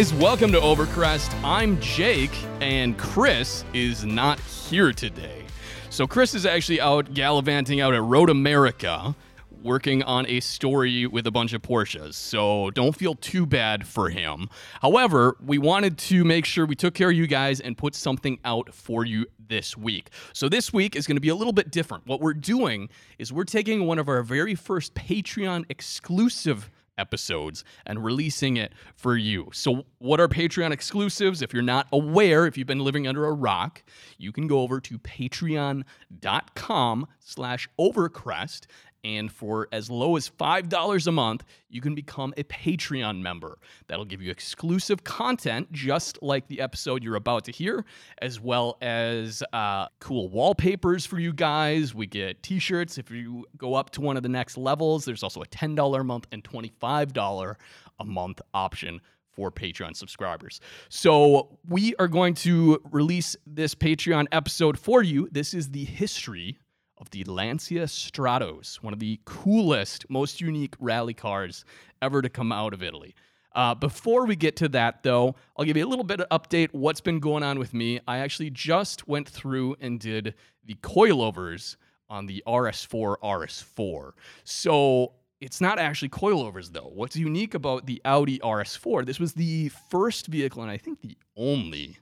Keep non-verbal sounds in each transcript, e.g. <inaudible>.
guys, welcome to Overcrest. I'm Jake, and Chris is not here today. So, Chris is actually out gallivanting out at Road America, working on a story with a bunch of Porsches. So, don't feel too bad for him. However, we wanted to make sure we took care of you guys and put something out for you this week. So, this week is going to be a little bit different. What we're doing is we're taking one of our very first Patreon exclusive episodes and releasing it for you. So, what are Patreon exclusives? If you're not aware, if you've been living under a rock, you can go over to patreon.com slash overcrest and for as low as $5 a month, you can become a Patreon member. That'll give you exclusive content, just like the episode you're about to hear, as well as uh, cool wallpapers for you guys. We get t shirts if you go up to one of the next levels. There's also a $10 a month and $25 a month option for Patreon subscribers. So, we are going to release this Patreon episode for you. This is the history of the Lancia Stratos, one of the coolest, most unique rally cars ever to come out of Italy. Uh, before we get to that, though, I'll give you a little bit of update what's been going on with me. I actually just went through and did the coilovers on the RS4 RS4. So it's not actually coilovers, though. What's unique about the Audi RS4, this was the first vehicle, and I think the only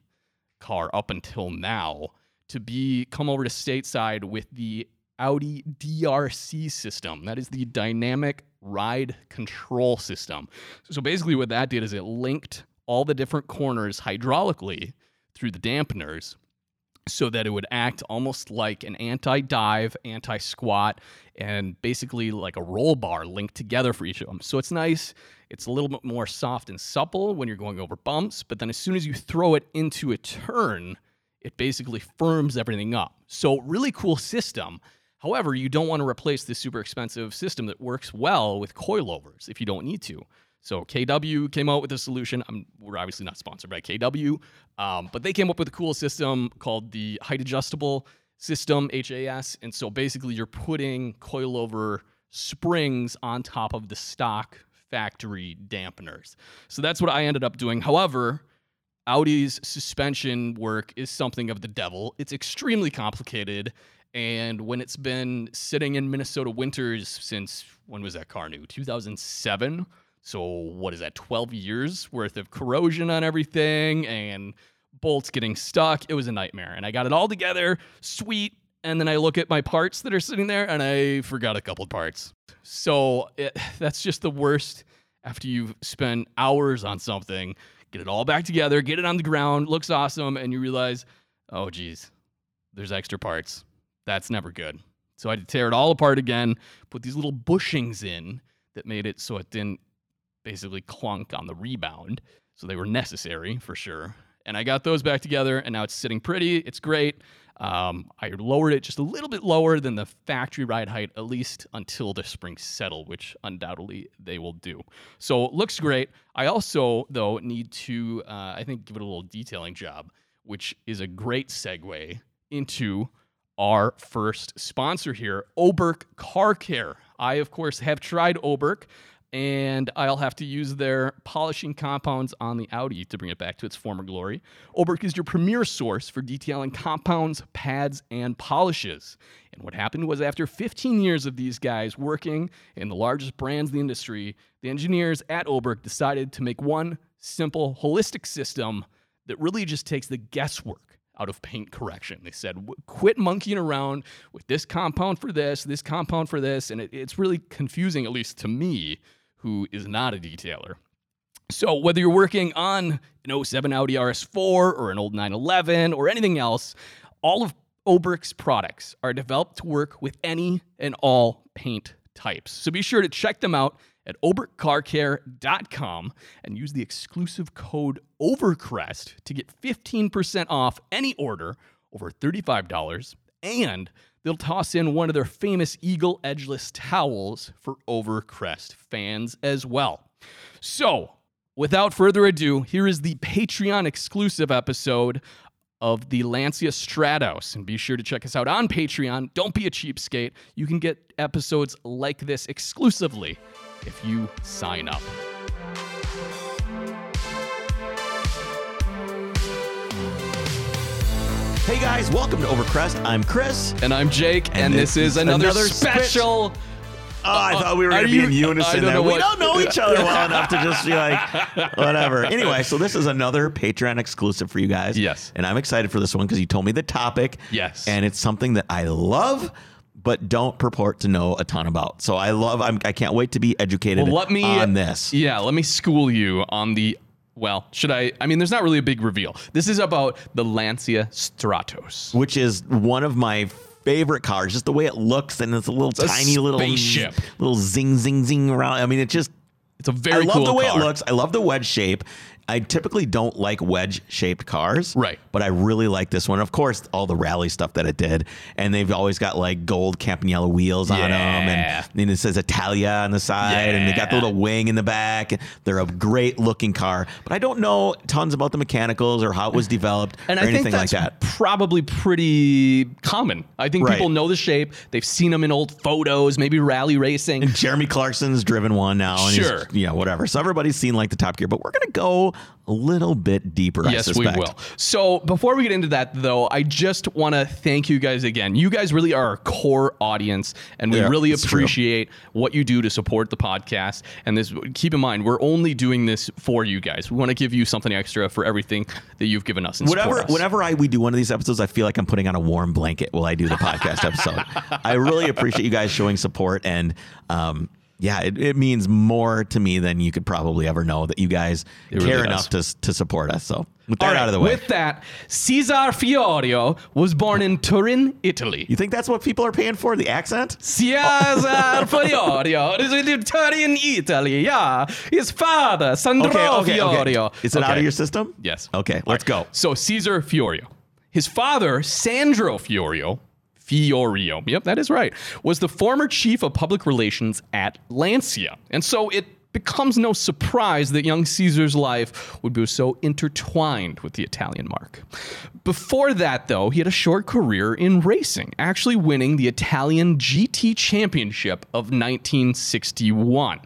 car up until now to be come over to stateside with the Audi DRC system. That is the dynamic ride control system. So basically, what that did is it linked all the different corners hydraulically through the dampeners so that it would act almost like an anti dive, anti squat, and basically like a roll bar linked together for each of them. So it's nice. It's a little bit more soft and supple when you're going over bumps, but then as soon as you throw it into a turn, it basically firms everything up. So, really cool system. However, you don't want to replace this super expensive system that works well with coilovers if you don't need to. So KW came out with a solution. I'm, we're obviously not sponsored by KW, um, but they came up with a cool system called the height adjustable system HAS. And so basically, you're putting coilover springs on top of the stock factory dampeners. So that's what I ended up doing. However, Audi's suspension work is something of the devil. It's extremely complicated. And when it's been sitting in Minnesota winters since when was that car new? 2007. So what is that? 12 years worth of corrosion on everything and bolts getting stuck. It was a nightmare. And I got it all together, sweet. And then I look at my parts that are sitting there and I forgot a couple parts. So eh, it, <sighs> that's just the worst after you've spent hours on something get it all back together, get it on the ground, looks awesome, and you realize, oh, geez, there's extra parts. That's never good. So I had to tear it all apart again, put these little bushings in that made it so it didn't basically clunk on the rebound. So they were necessary for sure. And I got those back together, and now it's sitting pretty. It's great. Um, I lowered it just a little bit lower than the factory ride height, at least until the springs settle, which undoubtedly they will do. So looks great. I also, though, need to, uh, I think, give it a little detailing job, which is a great segue into our first sponsor here, Oberk Car Care. I, of course, have tried Oberk and I'll have to use their polishing compounds on the Audi to bring it back to its former glory. Oberk is your premier source for detailing compounds, pads, and polishes. And what happened was after 15 years of these guys working in the largest brands in the industry, the engineers at Oberk decided to make one simple, holistic system that really just takes the guesswork out of paint correction. They said, quit monkeying around with this compound for this, this compound for this. And it, it's really confusing, at least to me, who is not a detailer. So whether you're working on an 07 Audi RS4 or an old 911 or anything else, all of Oberk's products are developed to work with any and all paint types. So be sure to check them out at oberkcarcare.com and use the exclusive code OVERCREST to get 15% off any order over $35 and they'll toss in one of their famous Eagle Edgeless towels for Overcrest fans as well. So, without further ado, here is the Patreon exclusive episode of the Lancia Stratos. And be sure to check us out on Patreon. Don't be a cheapskate. You can get episodes like this exclusively if you sign up. Hey guys, welcome to Overcrest. I'm Chris. And I'm Jake, and, this, is another, another spit- special. Oh, I thought we were going to be in unison there. know We what- don't know each other well <laughs> enough to just be like, whatever. Anyway, so this is another Patreon exclusive for you guys. Yes. And I'm excited for this one because you told me the topic. Yes. And it's something that I love, but don't purport to know a ton about. So I love, I'm, I can't wait to be educated Well, let me on this. Yeah, let me school you on the. Well, should I? I mean, there's not really a big reveal. This is about the Lancia Stratos. which is one of my favorite cars. Just the way it looks, and it's a little a tiny little spaceship. little zing zing zing around. I mean, it just. It's a very I love cool the way car. it looks. I love the wedge shape. I typically don't like wedge shaped cars, Right. But I really like this one. Of course, all the rally stuff that it did, and they've always got like gold Campagnolo wheels on them, and, and it says Italia on the side, and they got the little wing in the back. They're a great looking car, but I don't know tons about the mechanicals or how it was <sighs> developed and or I think anything that's like that. probably pretty common. I think Right. people know the shape. They've seen them in old photos, maybe rally racing. Jeremy Clarkson's driven one now, and Sure. he's, you know, whatever. So everybody's seen like the Top Gear, but we're gonna go a little bit deeper. I Yes, we will. So before we get into that, though, I just want to thank you guys again. You guys really are our core audience, and we Yeah, really it's true. appreciate what you do to support the podcast. And this, keep in mind, we're only doing this for you guys. We want to give you something extra for everything that you've given us. And Whenever, us. whenever I we do one of these episodes, I feel like I'm putting on a warm blanket while I do the podcast episode. <laughs> I really appreciate you guys showing support, and um, yeah, it, it means more to me than you could probably ever know that you guys really care does. enough to to support us. So with that right, out of the way, With that, Cesar Fiorio was born in Turin, Italy. you think that's what people are paying for? The accent? Cesar <laughs> oh. Fiorio <laughs> is in Turin, Italy. Yeah, his father, Sandro Okay, okay, okay. Fiorio. Is it out of your system? Yes. Okay, let's go. So Caesar Fiorio. His father, Sandro Fiorio, Fiorio, yep, that is right, was the former chief of public relations at Lancia. And so it becomes no surprise that young Caesar's life would be so intertwined with the Italian mark. Before that, though, he had a short career in racing, actually winning the Italian GT Championship of 1961.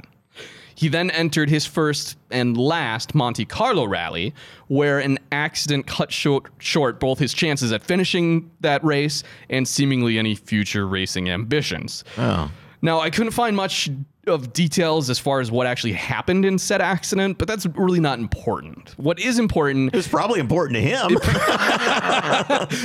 He then entered his first and last Monte Carlo rally, where an accident cut short, short both his chances at finishing that race and seemingly any future racing ambitions. Oh. Now, I couldn't find much of details as far as what actually happened in said accident, but that's really not important. What is important was probably important to him. <laughs>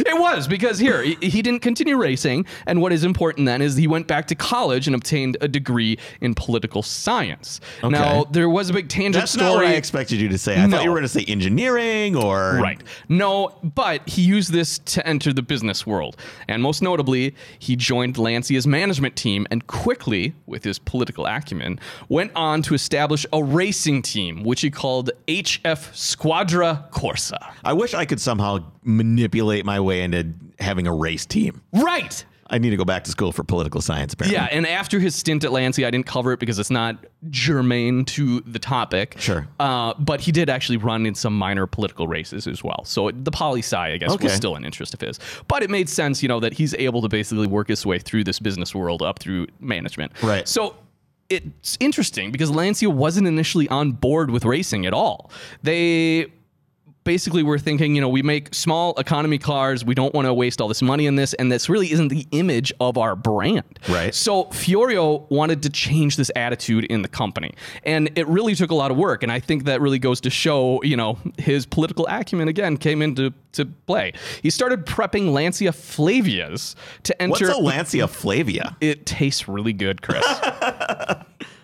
it was because here he, he didn't continue racing, and what is important then is he went back to college and obtained a degree in political science. Now there was a big tangent That's story. not what I expected you to say. I No. thought you were going to say engineering or Right. No, but he used this to enter the business world. And most notably, he joined Lancia's management team and quickly, with his political acumen, went on to establish a racing team, which he called HF Squadra Corsa. I wish I could somehow manipulate my way into having a race team. Right. I need to go back to school for political science. Apparently. Yeah, and after his stint at Lancia, I didn't cover it because it's not germane to the topic. Sure. Uh, but he did actually run in some minor political races as well. So the poli sci, I guess, Okay. was still an interest of his. But it made sense, you know, that he's able to basically work his way through this business world up through management. Right. So it's interesting because Lancia wasn't initially on board with racing at all. They basically were thinking, you know, we make small economy cars. We don't want to waste all this money in this. And this really isn't the image of our brand. Right. So Fiorio wanted to change this attitude in the company. And it really took a lot of work. And I think that really goes to show, you know, his political acumen again came into to play. He started prepping Lancia Flavias to enter. What's a Lancia Flavia? it tastes really good, Chris. <laughs>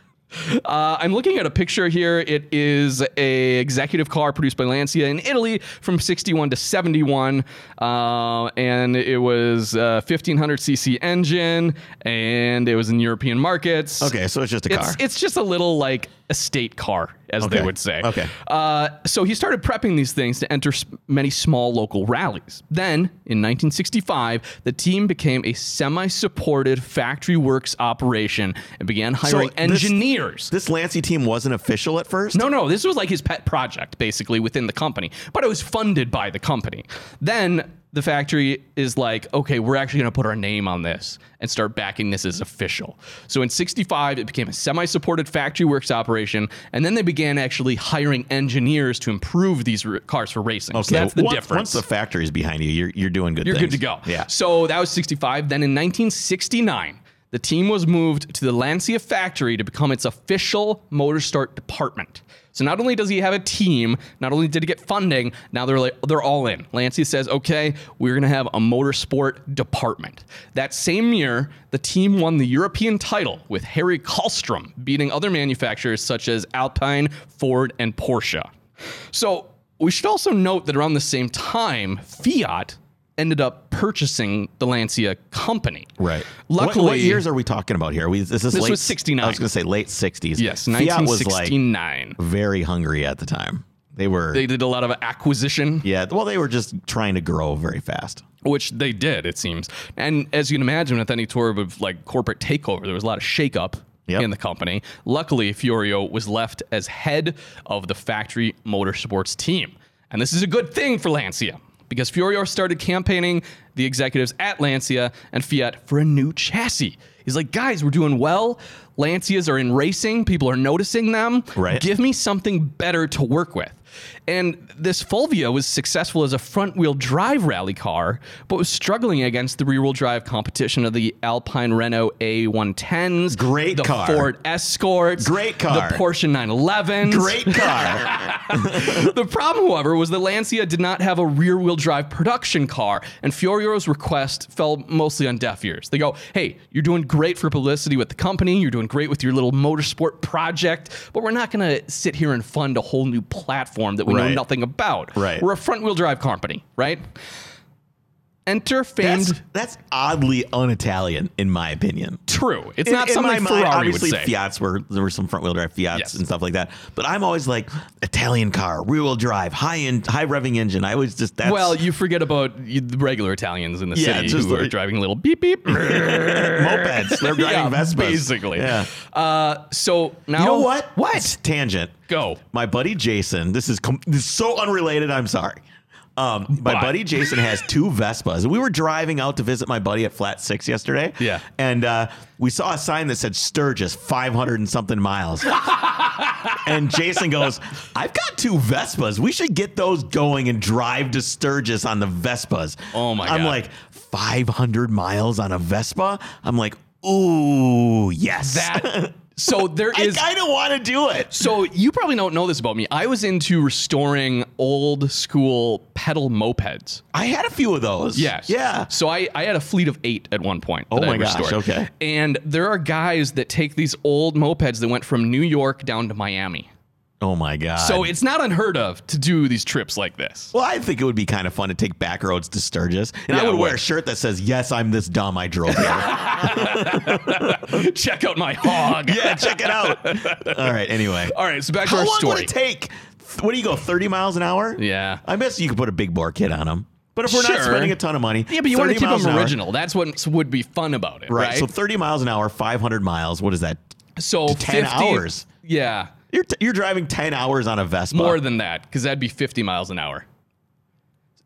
Uh, I'm looking at a picture here. It is a executive car produced by Lancia in Italy from 61 to 71, uh, and it was a 1500 cc engine, and it was in European markets. Okay, so it's just a car. It's, it's just a little like estate car, as they would say. Okay. Uh, so he started prepping these things to enter many small local rallies. Then, in 1965, the team became a semi supported factory works operation and began hiring this- engineers. This Lancia team wasn't official at first. No, no, this was like his pet project, basically, within the company, but it was funded by the company. Then, the factory is like, okay, we're actually going to put our name on this and start backing this as official. So in 65, it became a semi supported factory works operation. And then they began actually hiring engineers to improve these r- cars for racing. So that's the once, difference. Once the factory's behind you, you're you're doing good. You're things. good to go. Yeah. So that was 65. Then in 1969, the team was moved to the Lancia factory to become its official motorsport department. So not only does he have a team, not only did he get funding, now they're like they're all in. Lancia says, "Okay, we're going to have a motorsport department." That same year, the team won the European title with Harry Kallstrom beating other manufacturers such as Alpine, Ford, and Porsche. So we should also note that around the same time, Fiat ended up purchasing the Lancia company. Right. Luckily, what, what years are we talking about here? We, is this, This late, was 69. I was going to say late 60s. yes, Fiat was like 1969. very hungry at the time. They were. they did a lot of acquisition, yeah. Well, they were just trying to grow very fast. which they did, it seems. And as you can imagine, with any tour of like corporate takeover, there was a lot of shakeup Yep. in the company. Luckily, Fiorio was left as head of the factory motorsports team. And this is a good thing for Lancia because Fiorio started campaigning the executives at Lancia and Fiat for a new chassis. He's like, guys, we're doing well. Lancias are in racing. People are noticing them. Right. Give me something better to work with. And this Fulvia was successful as a front wheel drive rally car, but was struggling against the rear wheel drive competition of the Alpine Renault A110s, Great the car. Ford Escorts, Great car. the Porsche 911s. Great car. <laughs> <laughs> The problem, however, was that Lancia did not have a rear wheel drive production car, and Fiorio's request fell mostly on deaf ears. They go, Hey, you're doing great for publicity with the company, you're doing great with your little motorsport project, but we're not going to sit here and fund a whole new platform that we know nothing about. Right. We're a front wheel drive company, right? Enter famed. that's, that's oddly un-Italian, in my opinion. True. It's In- not in something my mind, Ferrari would obviously say. Fiats were there were some front wheel drive Fiats Yes. and stuff like that. But I'm always like Italian car, rear wheel drive, high end, high revving engine. I always just that's Well, you forget about the regular Italians in the Yeah, city just who are driving little beep beep. <laughs> mopeds. They're driving yeah, Vespas. basically. Yeah. Uh, so now, You know what? What? Tangent. Go. My buddy Jason. This is com- this is so unrelated. I'm sorry. Um, my buddy Jason has two Vespas. We were driving out to visit my buddy at Flat Six yesterday. Yeah. and uh, we saw a sign that said Sturgis, 500 and something miles. <laughs> and Jason goes, "I've got two Vespas. We should get those going and drive to Sturgis on the Vespas." Oh my god. I'm God. like, 500 miles on a Vespa. I'm like, ooh, yes. That. <laughs> So there is. I kind of want to do it. So you probably don't know this about me. I was into restoring old school pedal mopeds. I had a few of those. Yes. Yeah. So I, I had a fleet of eight at one point. Oh that I my gosh, okay. And there are guys that take these old mopeds that went from New York down to Miami. Oh my god. So it's not unheard of to do these trips like this. well, I think it would be kind of fun to take back roads to Sturgis, and Yeah, I would wear would. a shirt that says "Yes, I'm this dumb. I drove here." <laughs> Check out my hog. yeah, check it out. All right. Anyway, All right, so back to how our long story. would it take? What do you go? 30 miles an hour? Yeah. I guess you could put a big bore kit on them. But if we're not spending a ton of money, Yeah, but you want to keep them original. That's what would be fun about it, right? right? So 30 miles an hour, 500 miles. What is that? So 10 50 hours. Yeah, You're t- you're driving 10 hours on a Vespa. more than that because that'd be 50 miles an hour,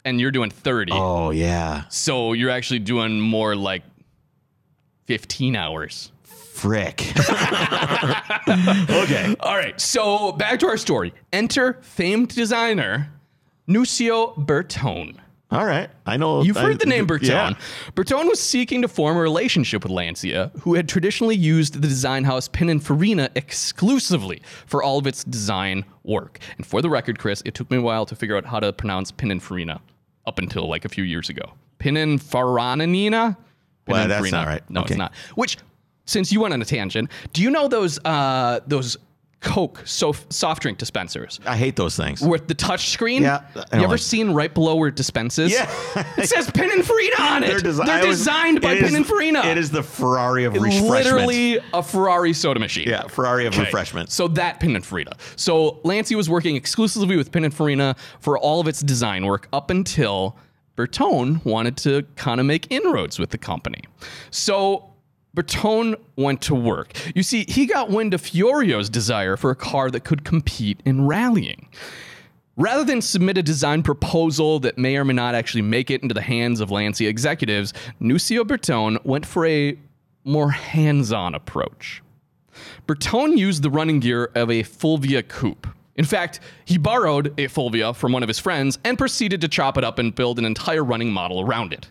and you're doing 30. Oh yeah. So you're actually doing more like 15 hours. Frick. <laughs> okay. All right, so back to our story. Enter famed designer Nuccio Bertone. All right. I know. You've I- heard the name Bertone. Yeah. Bertone was seeking to form a relationship with Lancia, who had traditionally used the design house Pininfarina exclusively for all of its design work. And for the record, Chris, it took me a while to figure out how to pronounce Pininfarina up until like a few years ago. Pininfaranina? Well, that's not right. No, Okay. it's not. Which, since you went on a tangent, do you know those uh, those Coke sof- soft drink dispensers? I hate those things. with the touch screen. Yeah, I You ever like- seen right below where it dispenses? Yeah. it says <laughs> Pininfarina on it. They're, desi- I designed by it is- Pininfarina. It is the Ferrari of refreshment. literally a Ferrari soda machine. Yeah, Ferrari of Okay, refreshment. So that Pininfarina. So Lancia was working exclusively with Pininfarina for all of its design work up until Bertone wanted to kind of make inroads with the company. So Bertone went to work. You see, he got wind of Fiorio's desire for a car that could compete in rallying. Rather than submit a design proposal that may or may not actually make it into the hands of Lancia executives, Nuccio Bertone went for a more hands on approach. Bertone used the running gear of a Fulvia coupe. In fact, he borrowed a Fulvia from one of his friends and proceeded to chop it up and build an entire running model around it.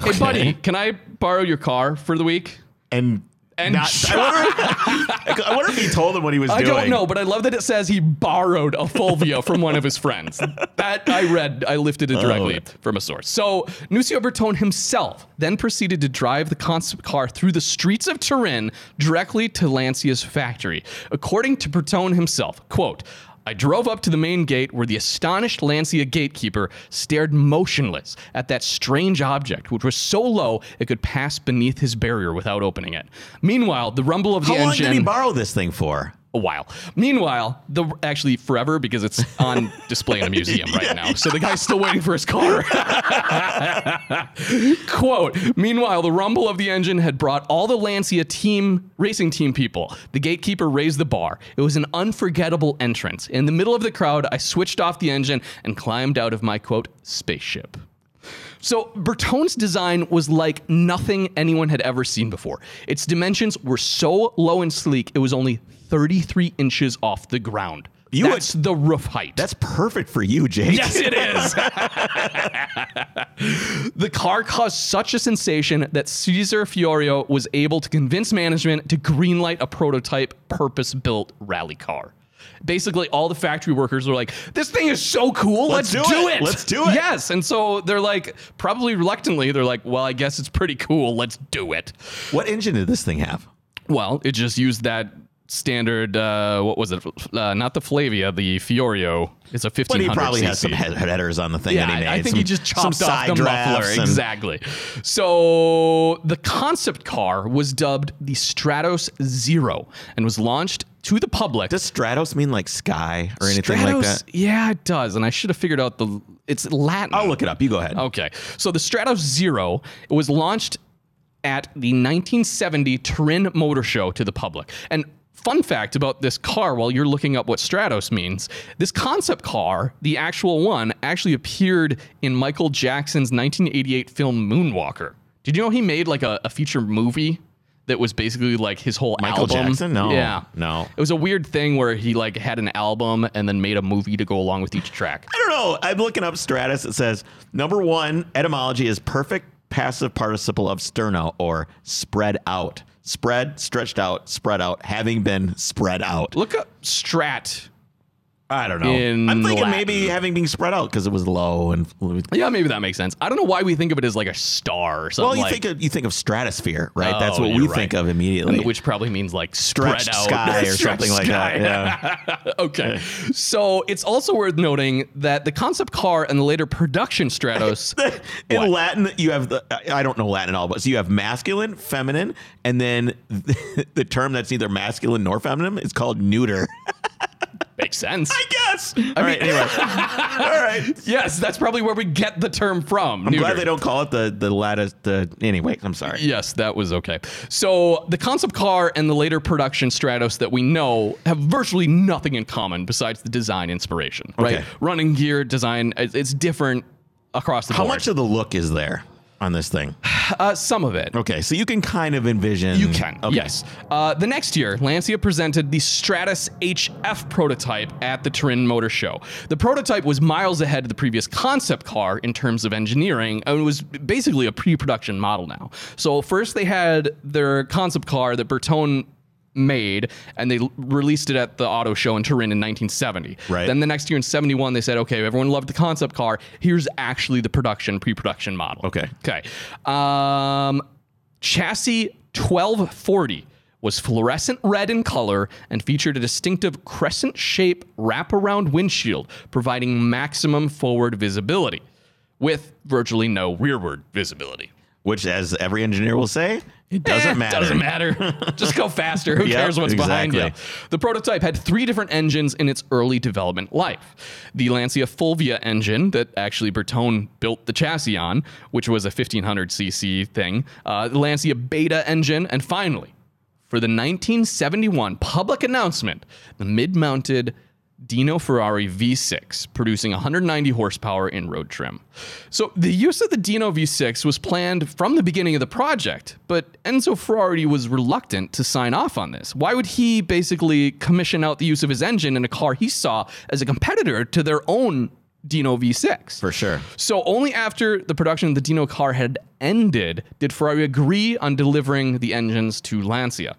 Hey, buddy, can I borrow your car for the week? And And not, I, wonder, I wonder if he told him what he was I doing. I don't know, but I love that it says he borrowed a Fulvia from one of his friends. That I read, I lifted it oh, directly from a source. So Nuccio Bertone himself then proceeded to drive the concept car through the streets of Turin directly to Lancia's factory. According to Bertone himself, quote, I drove up to the main gate where the astonished Lancia gatekeeper stared motionless at that strange object, which was so low it could pass beneath his barrier without opening it. Meanwhile, the rumble of the How long did he borrow this thing for? A while. Meanwhile, the actually forever because it's on display in a museum right now. So the guy's still waiting for his car. <laughs> Quote, meanwhile, the rumble of the engine had brought all the Lancia team racing team people. The gatekeeper raised the bar. It was an unforgettable entrance. In the middle of the crowd, I switched off the engine and climbed out of my quote spaceship. So Bertone's design was like nothing anyone had ever seen before. Its dimensions were so low and sleek, it was only 33 inches off the ground. You would- That's the roof height. That's perfect for you, Jake. Yes, it is. <laughs> the car caused such a sensation that Cesar Fiorio was able to convince management to greenlight a prototype purpose built rally car. Basically, all the factory workers were like, This thing is so cool. Let's, Let's do do, it. it. Let's do it." Yes. And so they're like, probably reluctantly, they're like, Well, I guess it's pretty cool. Let's do it. What engine did this thing have? Well, it just used that standard, uh, what was it? Uh, not the Flavia, the Fiorio. It's a 1500 But he probably has some headers on the thing that he made. I think some, he just chopped off the muffler. and- Exactly. So the concept car was dubbed the Stratos Zero and was launched to the public. Does Stratos mean like sky or anything Stratos, like that? Yeah, it does. And I should have figured out the. It's Latin. I'll look it up. You go ahead. Okay. So the Stratos Zero it was launched at the 1970 Turin Motor Show to the public. And fun fact about this car while you're looking up what Stratos means, this concept car, the actual one, actually appeared in Michael Jackson's 1988 film Moonwalker. Did you know he made like a, a feature movie that was basically like his whole Michael album? Jackson? No. Yeah. No. It was a weird thing where he like had an album and then made a movie to go along with each track. I don't know. I'm looking up Stratus. It says number one etymology is perfect passive participle of sterno or spread out. Spread, stretched out, spread out, having been spread out. Look up Strat I don't know. In I'm thinking Latin. maybe having been spread out because it was low and. Yeah, maybe that makes sense. I don't know why we think of it as like a star or something Well, you like think of you think of stratosphere, right? That's Oh, what we you're think of immediately. which probably means like spread Stretched out sky or <laughs> something like sky. that. Yeah. <laughs> okay. So it's also worth noting that the concept car and the later production Stratos <laughs> In What? Latin, you have the I don't know Latin at all, but so you have masculine, feminine, and then the term that's neither masculine nor feminine is called neuter. Makes sense. I guess. I All right. Anyway. <laughs> all right. yes, that's probably where we get the term from. I'm glad they don't call it the the lattice. The anyway. I'm sorry. Yes, that was okay. So the concept car and the later production Stratos that we know have virtually nothing in common besides the design inspiration, right? Okay. Running gear design, it's it's different across the How board. much of the look is there on this thing? <sighs> Uh, some of it. Okay, so you can kind of envision. You can, Okay. yes. Uh, the next year, Lancia presented the Stratos HF prototype at the Turin Motor Show. The prototype was miles ahead of the previous concept car in terms of engineering, and it was basically a pre-production model now. So first they had their concept car that Bertone made and they released it at the auto show in Turin in 1970. Right. Then the next year in 71 they said, "Okay, everyone loved the concept car. Here's actually the production pre-production model." Okay. Okay. Um, chassis 1240 was fluorescent red in color and featured a distinctive crescent shape wraparound windshield, providing maximum forward visibility with virtually no rearward visibility. Which, as every engineer will say, it doesn't Eh, matter. Doesn't matter. <laughs> Just go faster. Who Yep, cares what's behind you? The prototype had three different engines in its early development life. The Lancia Fulvia engine that actually Bertone built the chassis on, which was a 1500cc thing, uh, the Lancia Beta engine, and finally, for the 1971 public announcement, the mid-mounted Dino Ferrari V6, producing 190 horsepower in road trim. So the use of the Dino V6 was planned from the beginning of the project, but Enzo Ferrari was reluctant to sign off on this. Why would he basically commission out the use of his engine in a car he saw as a competitor to their own Dino V6? For sure. So only after the production of the Dino car had ended did Ferrari agree on delivering the engines to Lancia.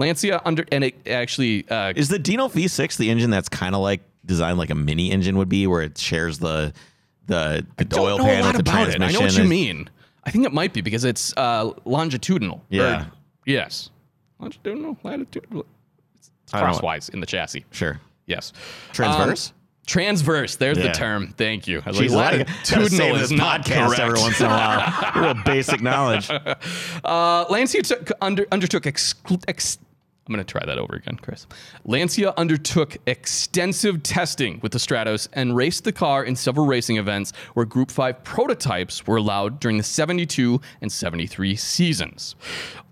Lancia under and it actually uh, Is the Dino V6 the engine that's kind of like designed like a mini engine would be, where it shares the the, the oil pan with the about it. transmission? I know what you mean. I think it might be because it's uh, longitudinal. Or- Yeah. yes. Longitudinal, latitudinal. It's crosswise in the chassis. Sure. Yes. Transverse? Um, transverse. There's the term. Thank you. I was like, I gotta save latitudinal is not correct. every once in a while. <laughs> Real basic knowledge. <laughs> Uh, Lancia took, under, undertook exclu- ex- I'm going to try that over again, Chris. Lancia undertook extensive testing with the Stratos and raced the car in several racing events where Group 5 prototypes were allowed during the 72 and 73 seasons.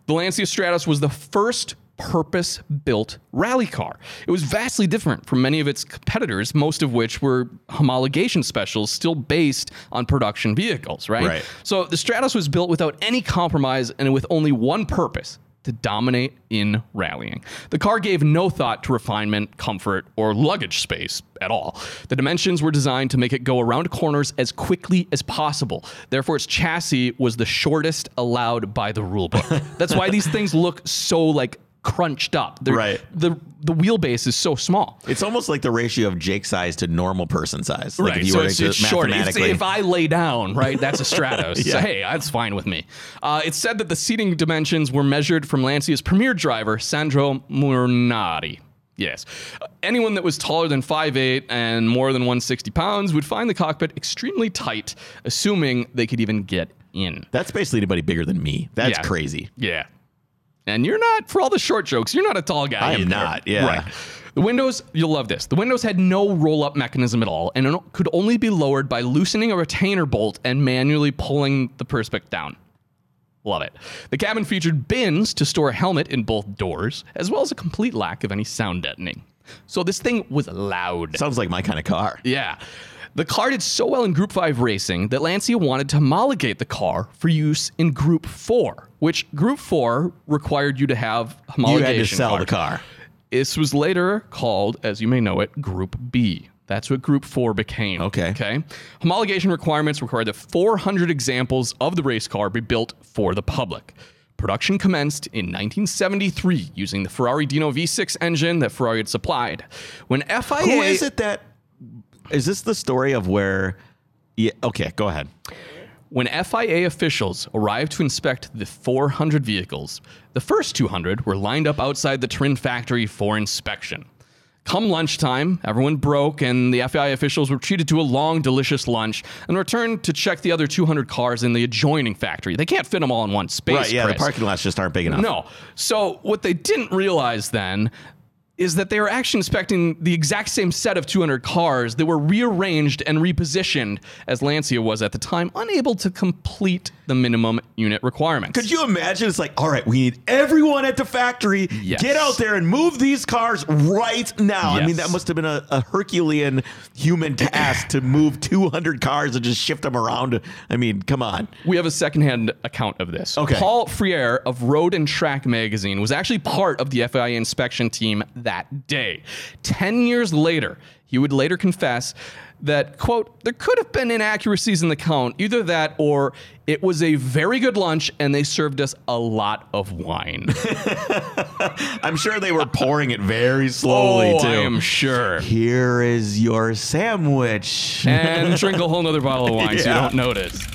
The Lancia Stratos was the first purpose built rally car. It was vastly different from many of its competitors, most of which were homologation specials still based on production vehicles, right? Right. So the Stratos was built without any compromise and with only one purpose to dominate in rallying. The car gave no thought to refinement, comfort, or luggage space at all. The dimensions were designed to make it go around corners as quickly as possible. Therefore, its chassis was the shortest allowed by the rulebook. That's why these things look so like crunched up. They're- Right. The the wheelbase is so small. It's almost like the ratio of Jake size to normal person size. Like right. if you so were it's, to it's short. If, if I lay down, right, that's a <laughs> Stratos. So hey, that's fine with me. Uh, it's said that the seating dimensions were measured from Lancia's premier driver, Sandro Munari. Yes. Anyone that was taller than 5'8 and more than 160 pounds would find the cockpit extremely tight, assuming they could even get in. That's basically anybody bigger than me. That's Yeah. crazy. Yeah. And you're not, for all the short jokes, you're not a tall guy. I am either. not, yeah. Right. The windows, you'll love this. The windows had no roll up mechanism at all and it could only be lowered by loosening a retainer bolt and manually pulling the perspex down. Love it. The cabin featured bins to store a helmet in both doors, as well as a complete lack of any sound deadening. So this thing was loud. Sounds like my kind of car. Yeah. The car did so well in Group 5 racing that Lancia wanted to homologate the car for use in Group 4, which Group 4 required you to have homologation. You had to sell card. the car. This was later called, as you may know it, Group B. That's what Group 4 became. Okay. Okay. Homologation requirements required that 400 examples of the race car be built for the public. Production commenced in 1973 using the Ferrari Dino V6 engine that Ferrari had supplied. When FIA Who is it that is this the story of where yeah okay, go ahead. When FIA officials arrived to inspect the 400 vehicles, the first 200 were lined up outside the Turin factory for inspection. Come lunchtime, everyone broke, and the FIA officials were treated to a long, delicious lunch and returned to check the other 200 cars in the adjoining factory. They can't fit them all in one space. Right, yeah, the parking lots just aren't big enough. No. So what they didn't realize then is that they were actually inspecting the exact same set of 200 cars that were rearranged and repositioned as Lancia was at the time unable to complete the minimum unit requirements. Could you imagine? It's like, all right, we need everyone at the factory. Yes. Get out there and move these cars right now. Yes. I mean, that must have been a, a Herculean human task to move 200 cars and just shift them around. I mean, come on. We have a secondhand account of this. Okay. Paul Frère of Road and Track magazine was actually part of the FIA inspection team that day. Ten years later, he would later confess that, quote, there could have been inaccuracies in the count, either that or it was a very good lunch and they served us a lot of wine. <laughs> I'm sure they were pouring it very slowly, oh, too. I am sure. Here is your sandwich. And drink a <laughs> whole nother bottle of wine so you don't notice.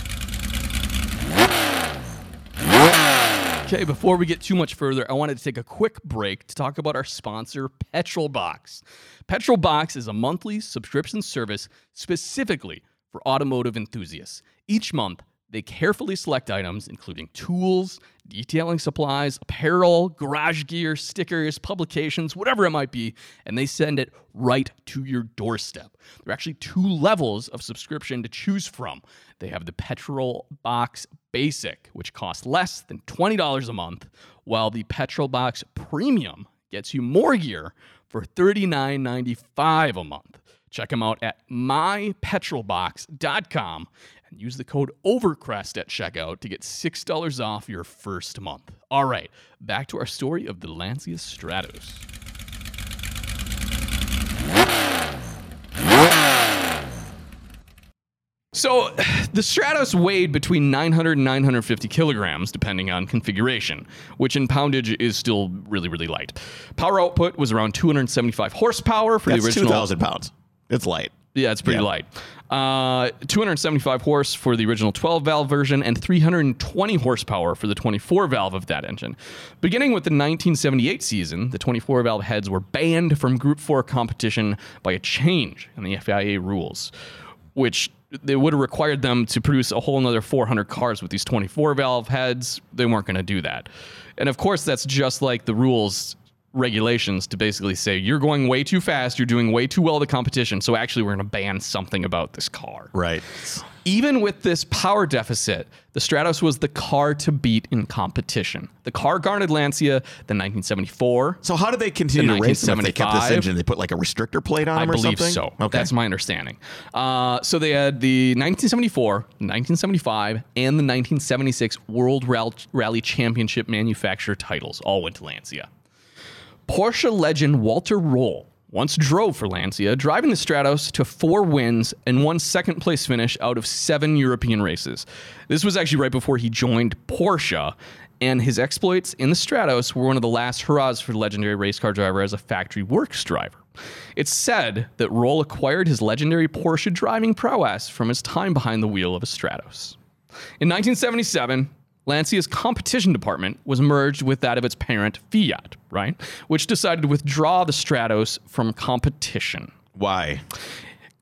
Okay, before we get too much further, I wanted to take a quick break to talk about our sponsor, Petrol Box. Petrol Box is a monthly subscription service specifically for automotive enthusiasts. Each month, they carefully select items including tools, detailing supplies, apparel, garage gear, stickers, publications, whatever it might be, and they send it right to your doorstep. There are actually two levels of subscription to choose from. They have the Petrol Box Basic, which costs less than $20 a month, while the Petrol Box Premium gets you more gear for $39.95 a month. Check them out at mypetrolbox.com and use the code OVERCREST at checkout to get $6 off your first month. All right, back to our story of the Lancia Stratos. So, the Stratos weighed between 900 and 950 kilograms, depending on configuration, which in poundage is still really, really light. Power output was around 275 horsepower for That's the original. two thousand pounds. It's light. Yeah, it's pretty Yeah. light. Uh, 275 horse for the original 12 valve version and 320 horsepower for the 24 valve of that engine. Beginning with the 1978 season, the 24 valve heads were banned from Group 4 competition by a change in the FIA rules, which they would have required them to produce a whole another 400 cars with these 24 valve heads. They weren't going to do that. And of course, that's just like the rules regulations to basically say you're going way too fast, you're doing way too well the competition, so actually we're going to ban something about this car. Right. Even with this power deficit, the Stratos was the car to beat in competition. The car garnered Lancia the 1974. So how did they continue The to race them if they kept this 1975? engine? They put like a restrictor plate on I them or believe something? so. Okay. That's my understanding. Uh, so they had the 1974, 1975, and the 1976 World Rally Championship manufacturer titles all went to Lancia. Porsche legend Walter Röhrl once drove for Lancia, driving the Stratos to four wins and one second place finish out of seven European races. This was actually right before he joined Porsche, and his exploits in the Stratos were one of the last hurrahs for the legendary race car driver as a factory works driver. It's said that Röhrl acquired his legendary Porsche driving prowess from his time behind the wheel of a Stratos. In 1977, Lancia's competition department was merged with that of its parent, Fiat, right? Which decided to withdraw the Stratos from competition. Why?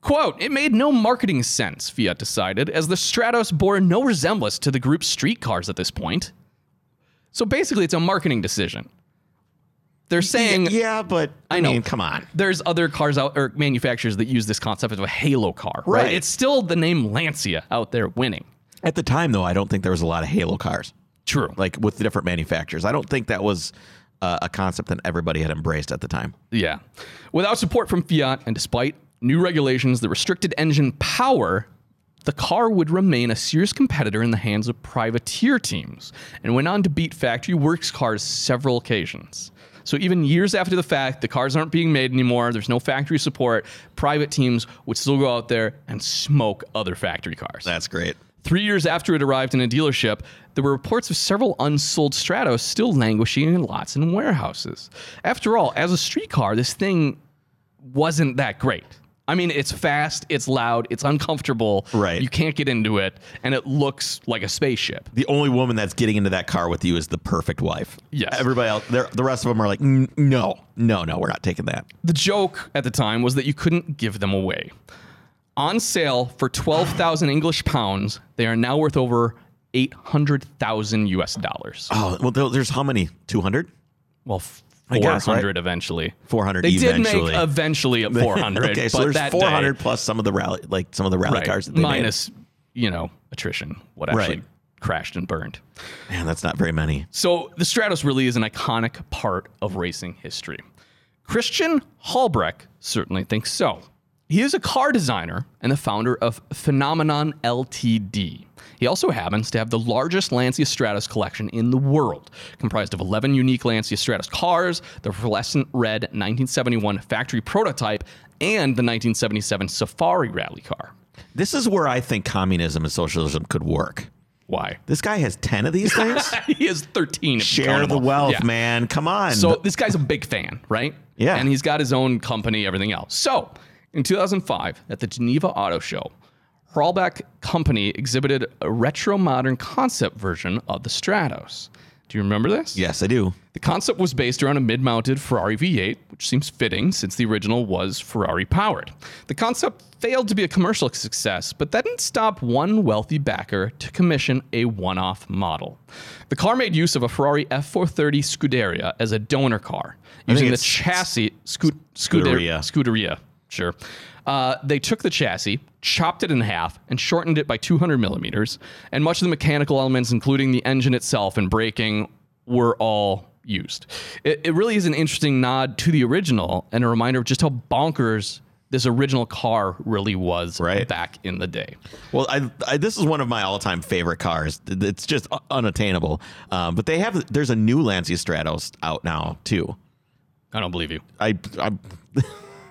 Quote, it made no marketing sense, Fiat decided, as the Stratos bore no resemblance to the group's street cars at this point. So basically, it's a marketing decision. They're saying yeah, but I, I know. mean, come on. there's other cars out or manufacturers that use this concept of a halo car, right? Right. It's still the name Lancia out there winning. At the time, though, I don't think there was a lot of Halo cars, True. like with the different manufacturers. I don't think that was uh, a concept that everybody had embraced at the time. Yeah. Without support from Fiat and despite new regulations that restricted engine power, the car would remain a serious competitor in the hands of privateer teams and went on to beat factory works cars several occasions. So even years after the fact, the cars aren't being made anymore, there's no factory support, private teams would still go out there and smoke other factory cars. That's great. Three years after it arrived in a dealership, there were reports of several unsold Stratos still languishing in lots and warehouses. After all, as a street car, this thing wasn't that great. I mean, it's fast, it's loud, it's uncomfortable. Right. You can't get into it, and it looks like a spaceship. The only woman that's getting into that car with you is the perfect wife. Yes. Everybody else, the rest of them are like, "Mm, no, no, no, we're not taking that. The joke at the time was that you couldn't give them away. On sale for 12,000 English pounds, they are now worth over 800,000 US dollars. Oh, well, there's how many? 200? Well, I guess, 400 eventually. 400 They did make eventually at <laughs> 400. okay, so but there's that 400 day, plus some of the rally, like some of the rally right, cars that they minus, you know, attrition, what actually Right. crashed and burned. Man, that's not very many. So the Stratos really is an iconic part of racing history. Christian Hrabalek certainly thinks so. He is a car designer and the founder of Fenomenon Ltd. He also happens to have the largest Lancia Stratos collection in the world, comprised of 11 unique Lancia Stratos cars, the fluorescent red 1971 factory prototype, and the 1977 Safari rally car. This is where I think communism and socialism could work. Why? This guy has 10 of these things? <laughs> he has 13. if you count Share the wealth, Yeah. man. Come on. So this guy's a big fan, right? Yeah. And he's got his own company, everything else. So in 2005, at the Geneva Auto Show, Hrabalek Company exhibited a retro modern concept version of the Stratos. Do you remember this? yes, I do. The concept was based around a mid mounted Ferrari V8, which seems fitting since the original was Ferrari powered. The concept failed to be a commercial success, but that didn't stop one wealthy backer to commission a one off model. The car made use of a Ferrari F430 Scuderia as a donor car, using the chassis. Scu- Scuderia. Scuderia, sure. Uh, they took the chassis, chopped it in half, and shortened it by 200 millimeters. And much of the mechanical elements, including the engine itself and braking, were all used. It, it really is an interesting nod to the original and a reminder of just how bonkers this original car really was Right. back in the day. Well, I, I this is one of my all-time favorite cars. It's just unattainable. Um, but they have there's a new Lancia Stratos out now too. I don't believe you. I, I <laughs>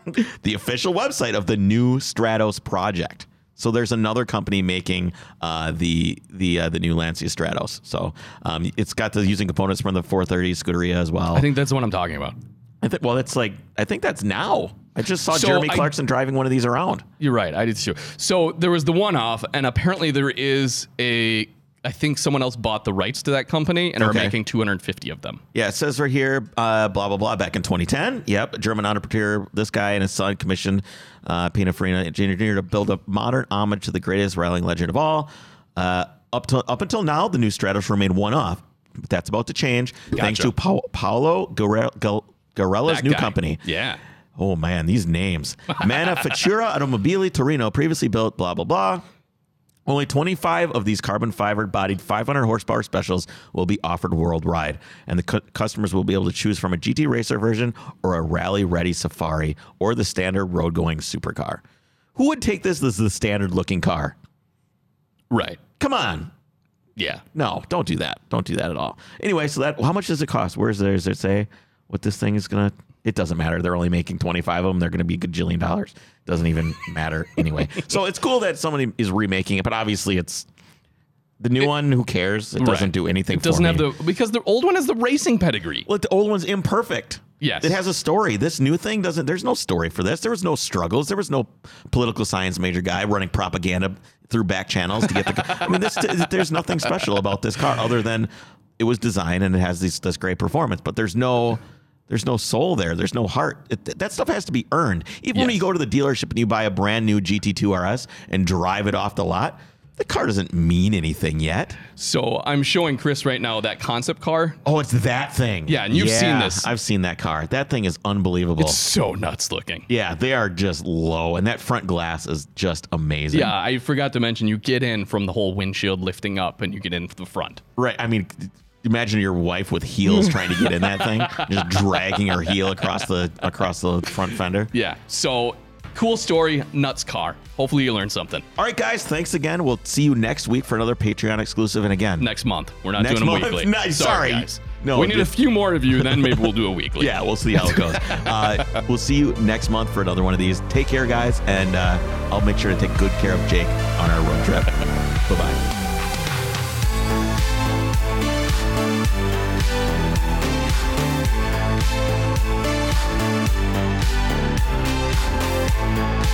<laughs> the official website of the new Stratos project. So there's another company making uh, the the uh, the new Lancia Stratos. So um, it's got the using components from the 430 Scuderia as well. I think that's what I'm talking about. I think well, it's like I think that's now. I just saw So Jeremy I- Clarkson driving one of these around. You're right. I did too. So there was the one off, and apparently there is a. I think someone else bought the rights to that company and are making 250 of them. Yeah, it says right here, uh, blah blah blah. Back in 2010, yep, German entrepreneur, this guy and his son commissioned uh, Pininfarina engineer to build a modern homage to the greatest rallying legend of all. Uh, up to up until now, the new Stratos remained one off, but that's about to change thanks to pa- Paolo Garella's That new guy. company. Yeah. Oh man, these names. Manifattura Automobili Torino previously built blah blah blah. Only 25 of these carbon fiber bodied 500 horsepower specials will be offered worldwide, and the cu- customers will be able to choose from a GT Racer version or a rally ready Safari or the standard road going supercar. Who would take this as the standard looking car? Right. Come on. Yeah. No, don't do that. Don't do that at all. Anyway, so that how much does it cost? Where's there? Does it say what this thing is gonna? It doesn't matter. They're only making twenty five of them. They're gonna be a gajillion dollars. Doesn't even matter <laughs> anyway. So it's cool that somebody is remaking it, but obviously it's the new one. Who cares? It doesn't do anything. It doesn't for have me. the because the old one has the racing pedigree. Well, the old one's imperfect. Yes. It has a story. This new thing doesn't. There's no story for this. There was no struggles. There was no political science major guy running propaganda through back channels to get the. I mean, this. There's nothing special about this car other than it was designed and it has these this great performance. But there's no. There's no soul there. There's no heart. It, that stuff has to be earned. Even when you go to the dealership and you buy a brand new GT2 RS and drive it off the lot, the car doesn't mean anything yet. So I'm showing Chris right now that concept car. Oh, it's that thing. Yeah, and you've seen this. I've seen that car. That thing is unbelievable. It's So nuts looking. yeah, they are just low, and that front glass is just amazing. Yeah, I forgot to mention you get in from the whole windshield lifting up and you get in from the front. right. I mean, imagine your wife with heels trying to get in that thing, <laughs> just dragging her heel across the across the front fender. Yeah. So cool story, nuts car. Hopefully you learned something. All right, guys. Thanks again. We'll see you next week for another Patreon exclusive. And again, Next month. We're not Next doing a month? weekly. No, sorry. guys. No, we need just- a few more of you, then maybe we'll do a weekly. <laughs> yeah, we'll see how it goes. <laughs> uh, we'll see you next month for another one of these. Take care, guys, and uh, I'll make sure to take good care of Jake on our road trip. bye bye. MUZIEK